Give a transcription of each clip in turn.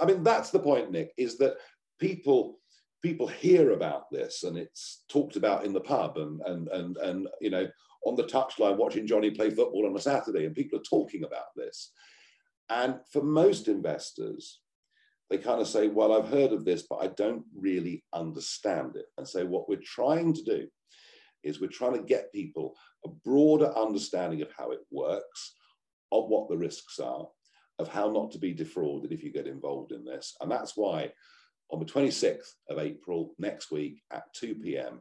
I mean, that's the point, Nick, is that people people hear about this and it's talked about in the pub and and and and you know on the touchline watching Johnny play football on a Saturday and people are talking about this. And for most investors, they kind of say, Well, I've heard of this, but I don't really understand it. And so, what we're trying to do is we're trying to get people a broader understanding of how it works, of what the risks are, of how not to be defrauded if you get involved in this. And that's why on the 26th of April next week at 2 p.m.,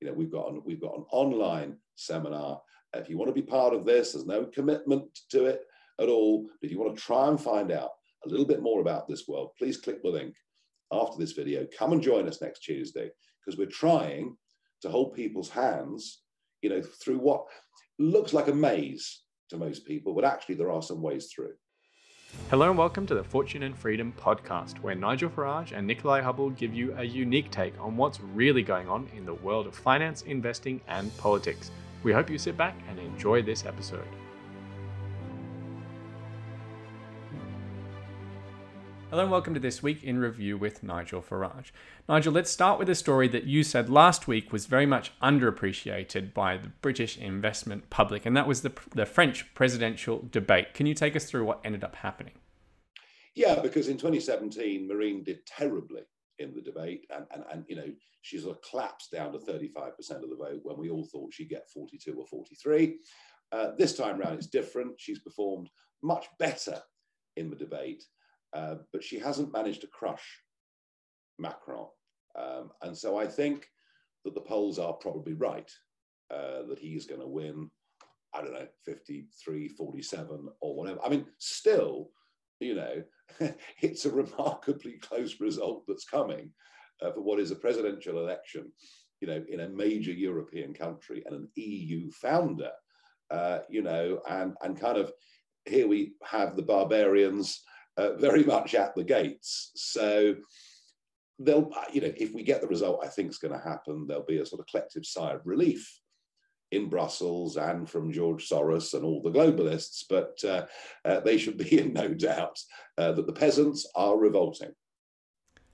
you know, we've got an, we've got an online seminar. If you want to be part of this, there's no commitment to it at all. But if you want to try and find out a little bit more about this world, please click the link after this video. Come and join us next Tuesday because we're trying to hold people's hands, you know, through what looks like a maze to most people, but actually there are some ways through. Hello and welcome to the Fortune and Freedom podcast, where Nigel Farage and Nikolai Hubble give you a unique take on what's really going on in the world of finance, investing, and politics. We hope you sit back and enjoy this episode. Hello and welcome to This Week in Review with Nigel Farage. Nigel, let's start with a story that you said last week was very much underappreciated by the British investment public, and that was the, the French presidential debate. Can you take us through what ended up happening? Yeah, because in 2017, Marine did terribly in the debate, and, and, and you know, she sort of collapsed down to 35% of the vote when we all thought she'd get 42 or 43. Uh, this time round, it's different. She's performed much better in the debate. Uh, but she hasn't managed to crush Macron. Um, and so I think that the polls are probably right uh, that he's going to win, I don't know, 53, 47 or whatever. I mean, still, you know, it's a remarkably close result that's coming uh, for what is a presidential election, you know, in a major European country and an EU founder, uh, you know, and, and kind of here we have the barbarians uh, very much at the gates. So they'll, you know, if we get the result I think is going to happen, there'll be a sort of collective sigh of relief in Brussels and from George Soros and all the globalists, but uh, uh, they should be in no doubt uh, that the peasants are revolting.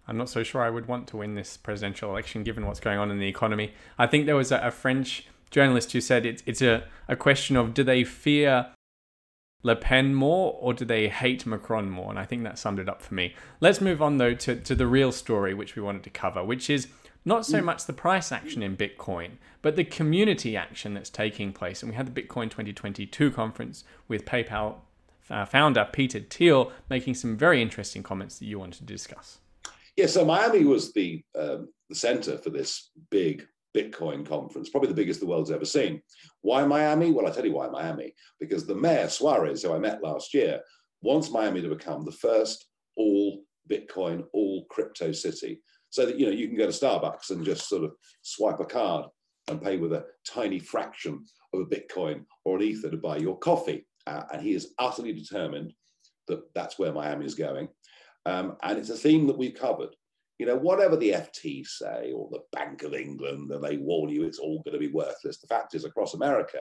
I'm not so sure I would want to win this presidential election given what's going on in the economy. I think there was a, a French journalist who said it's, it's a, a question of do they fear Le Pen more or do they hate Macron more? And I think that summed it up for me. Let's move on though to, to the real story which we wanted to cover, which is not so much the price action in Bitcoin, but the community action that's taking place. And we had the Bitcoin 2022 conference with PayPal uh, founder Peter Thiel making some very interesting comments that you wanted to discuss. Yeah, so Miami was the um, the center for this big Bitcoin conference, probably the biggest the world's ever seen. Why Miami? Well, I tell you why Miami, because the mayor, Suarez, who I met last year, wants Miami to become the first all Bitcoin, all crypto city. So that you know you can go to Starbucks and just sort of swipe a card and pay with a tiny fraction of a Bitcoin or an Ether to buy your coffee. Uh, and he is utterly determined that that's where Miami is going. Um, and it's a theme that we've covered you know, whatever the FT say or the Bank of England, and they warn you it's all going to be worthless. The fact is, across America,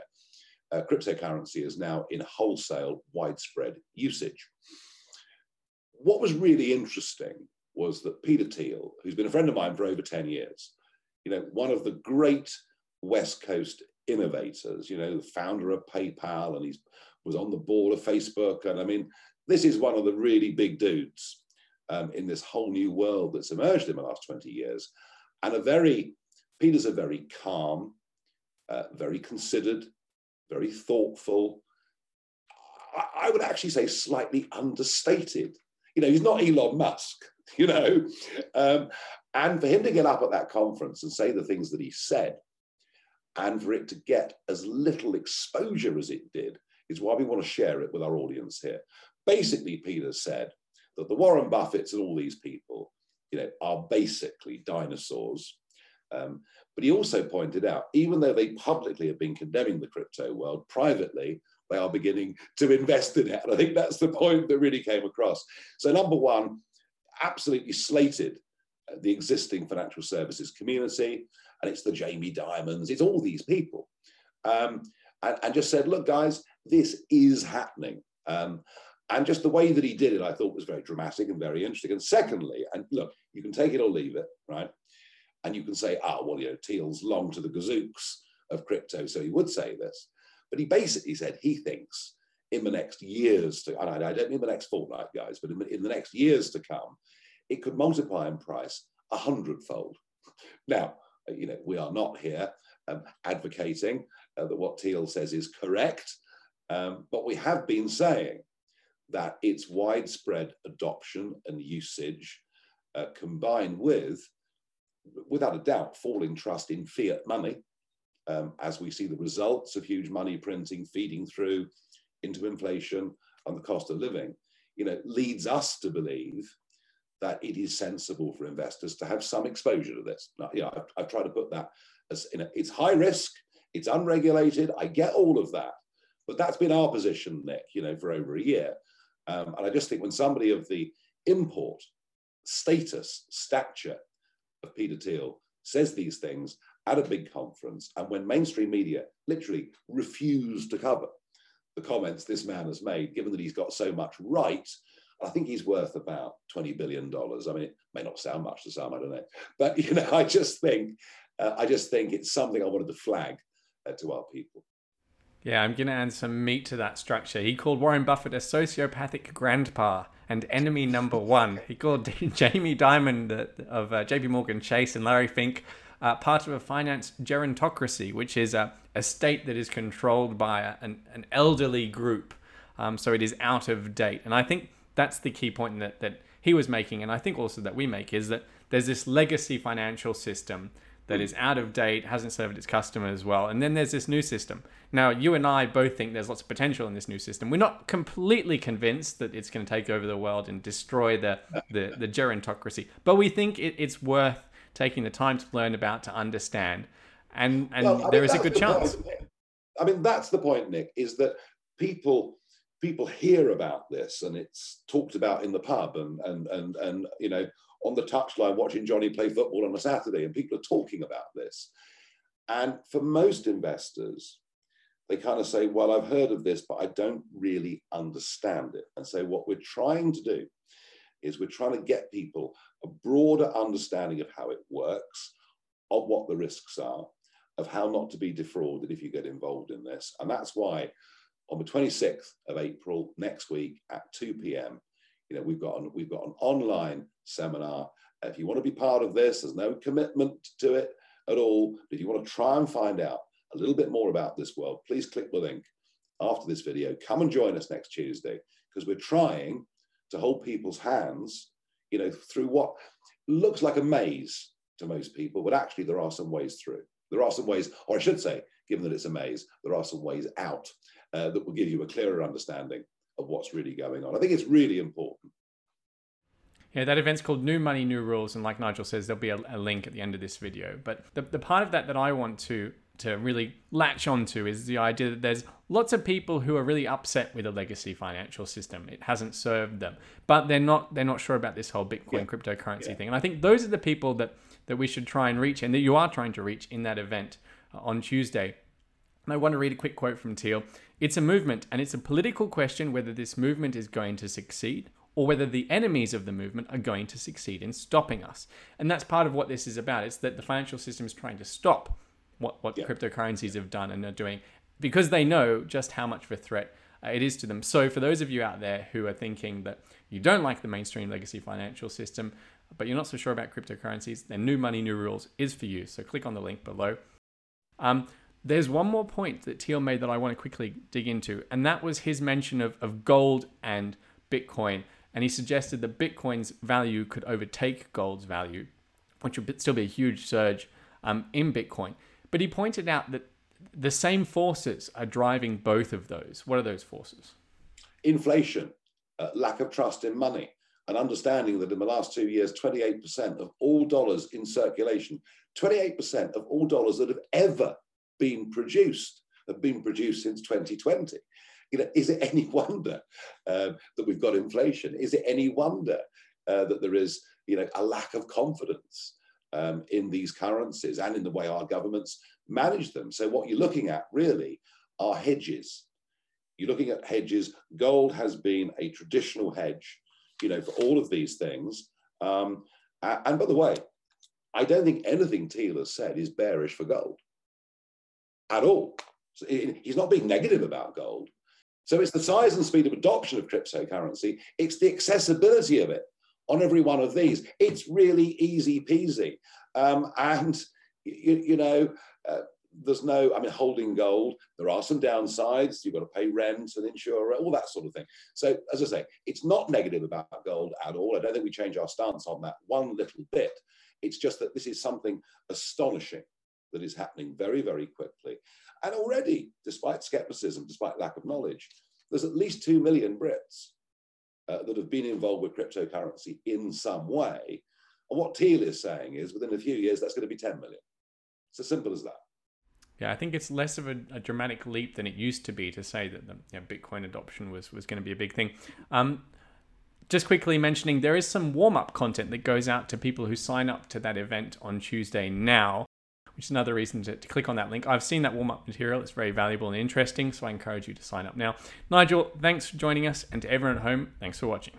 uh, cryptocurrency is now in wholesale, widespread usage. What was really interesting was that Peter Thiel, who's been a friend of mine for over 10 years, you know, one of the great West Coast innovators, you know, the founder of PayPal, and he was on the board of Facebook. And I mean, this is one of the really big dudes um, in this whole new world that's emerged in the last 20 years. And a very, Peter's a very calm, uh, very considered, very thoughtful, I, I would actually say slightly understated. You know, he's not Elon Musk, you know. Um, and for him to get up at that conference and say the things that he said, and for it to get as little exposure as it did, is why we want to share it with our audience here. Basically, Peter said, that the Warren Buffetts and all these people, you know, are basically dinosaurs. Um, but he also pointed out, even though they publicly have been condemning the crypto world, privately they are beginning to invest in it. And I think that's the point that really came across. So, number one, absolutely slated the existing financial services community, and it's the Jamie Dimons, it's all these people. Um, and, and, just said, look, guys, this is happening. Um, And just the way that he did it, I thought was very dramatic and very interesting. And secondly, and look, you can take it or leave it, right? And you can say, ah, well, you know, Thiel's long to the gazooks of crypto, so he would say this. But he basically said he thinks in the next years to, and I, don't mean the next fortnight, guys, but in, in the next years to come, it could multiply in price a hundredfold. Now, you know, we are not here um, advocating uh, that what Thiel says is correct, um, but we have been saying that its widespread adoption and usage, uh, combined with, without a doubt, falling trust in fiat money, um, as we see the results of huge money printing feeding through into inflation and the cost of living, you know, leads us to believe that it is sensible for investors to have some exposure to this. Now, yeah, I've, I've tried to put that as in a, it's high risk, it's unregulated. I get all of that, but that's been our position, Nick, you know, for over a year. Um, and I just think when somebody of the import, status, stature of Peter Thiel says these things at a big conference, and when mainstream media literally refuse to cover the comments this man has made, given that he's got so much right, I think he's worth about $20 billion. I mean, it may not sound much to some, I don't know. But, you know, I just think, uh, I just think it's something I wanted to flag uh, to our people. Yeah, I'm going to add some meat to that structure. He called Warren Buffett a sociopathic grandpa and enemy number one. He called Jamie Dimon of uh, JP Morgan Chase and Larry Fink uh, part of a finance gerontocracy, which is a, a state that is controlled by a, an, an elderly group. Um, so it is out of date. And I think that's the key point that, that he was making, and I think also that we make, is that there's this legacy financial system that is out of date, hasn't served its customers well. And then there's this new system. Now, you and I both think there's lots of potential in this new system. We're not completely convinced that it's going to take over the world and destroy the, the, the gerontocracy, but we think it, it's worth taking the time to learn about, to understand. And, and well, there mean, is a good chance. Point. I mean, that's the point, Nick, is that people people hear about this and it's talked about in the pub and and and and you know on the touchline watching Johnny play football on a Saturday, and people are talking about this. And for most investors, they kind of say, Well, I've heard of this, but I don't really understand it. And so, what we're trying to do is we're trying to get people a broader understanding of how it works, of what the risks are, of how not to be defrauded if you get involved in this. And that's why on the 26th of April, next week at 2 p.m., you know, we've got an, we've got an online seminar. If you want to be part of this, there's no commitment to it at all. But if you want to try and find out a little bit more about this world, please click the link after this video. Come and join us next Tuesday because we're trying to hold people's hands, you know, through what looks like a maze to most people, but actually there are some ways through. There are some ways, or I should say, given that it's a maze, there are some ways out uh, that will give you a clearer understanding of what's really going on. I think it's really important. Yeah, that event's called New Money, New Rules. And like Nigel says, there'll be a, a, link at the end of this video. But the, the part of that that I want to, to really latch onto is the idea that there's lots of people who are really upset with the legacy financial system. It hasn't served them. But they're not they're not sure about this whole Bitcoin yeah. cryptocurrency yeah. thing. And I think those are the people that, that we should try and reach and that you are trying to reach in that event uh, on Tuesday. And I want to read a quick quote from Thiel. It's a movement, and it's a political question whether this movement is going to succeed or whether the enemies of the movement are going to succeed in stopping us. And that's part of what this is about. It's that the financial system is trying to stop what, what yeah. cryptocurrencies have done and are doing because they know just how much of a threat uh, it is to them. So, for those of you out there who are thinking that you don't like the mainstream legacy financial system, but you're not so sure about cryptocurrencies, then New Money, New Rules is for you. So, click on the link below. Um, there's one more point that Thiel made that I want to quickly dig into, and that was his mention of, of gold and Bitcoin. And he suggested that Bitcoin's value could overtake gold's value, which would still be a huge surge um, in Bitcoin. But he pointed out that the same forces are driving both of those. What are those forces? Inflation, uh, lack of trust in money, and understanding that in the last two years, 28% of all dollars in circulation, 28% of all dollars that have ever been produced, have been produced since 2020. You know, is it any wonder um, that we've got inflation? Is it any wonder uh, that there is, you know, a lack of confidence um, in these currencies and in the way our governments manage them? So what you're looking at really are hedges. You're looking at hedges. Gold has been a traditional hedge, you know, for all of these things. Um, and by the way, I don't think anything Thiel has said is bearish for gold at all. So he's not being negative about gold. So it's the size and speed of adoption of cryptocurrency. It's the accessibility of it on every one of these. It's really easy peasy. Um, and, you, you know, uh, there's no, I mean, holding gold, there are some downsides. You've got to pay rent and insurer, all that sort of thing. So, as I say, it's not negative about gold at all. I don't think we change our stance on that one little bit. It's just that this is something astonishing that is happening very, very quickly. And already, despite skepticism, despite lack of knowledge, there's at least 2 million Brits uh, that have been involved with cryptocurrency in some way. And what Thiel is saying is within a few years, that's going to be 10 million. It's as simple as that. Yeah, I think it's less of a, a, dramatic leap than it used to be to say that the you know, Bitcoin adoption was, was going to be a big thing. Um, just quickly mentioning there is some warm up content that goes out to people who sign up to that event on Tuesday now, which is another reason to, to click on that link. I've seen that warm up material, it's very valuable and interesting, so I encourage you to sign up now. Nigel, thanks for joining us, and to everyone at home, thanks for watching.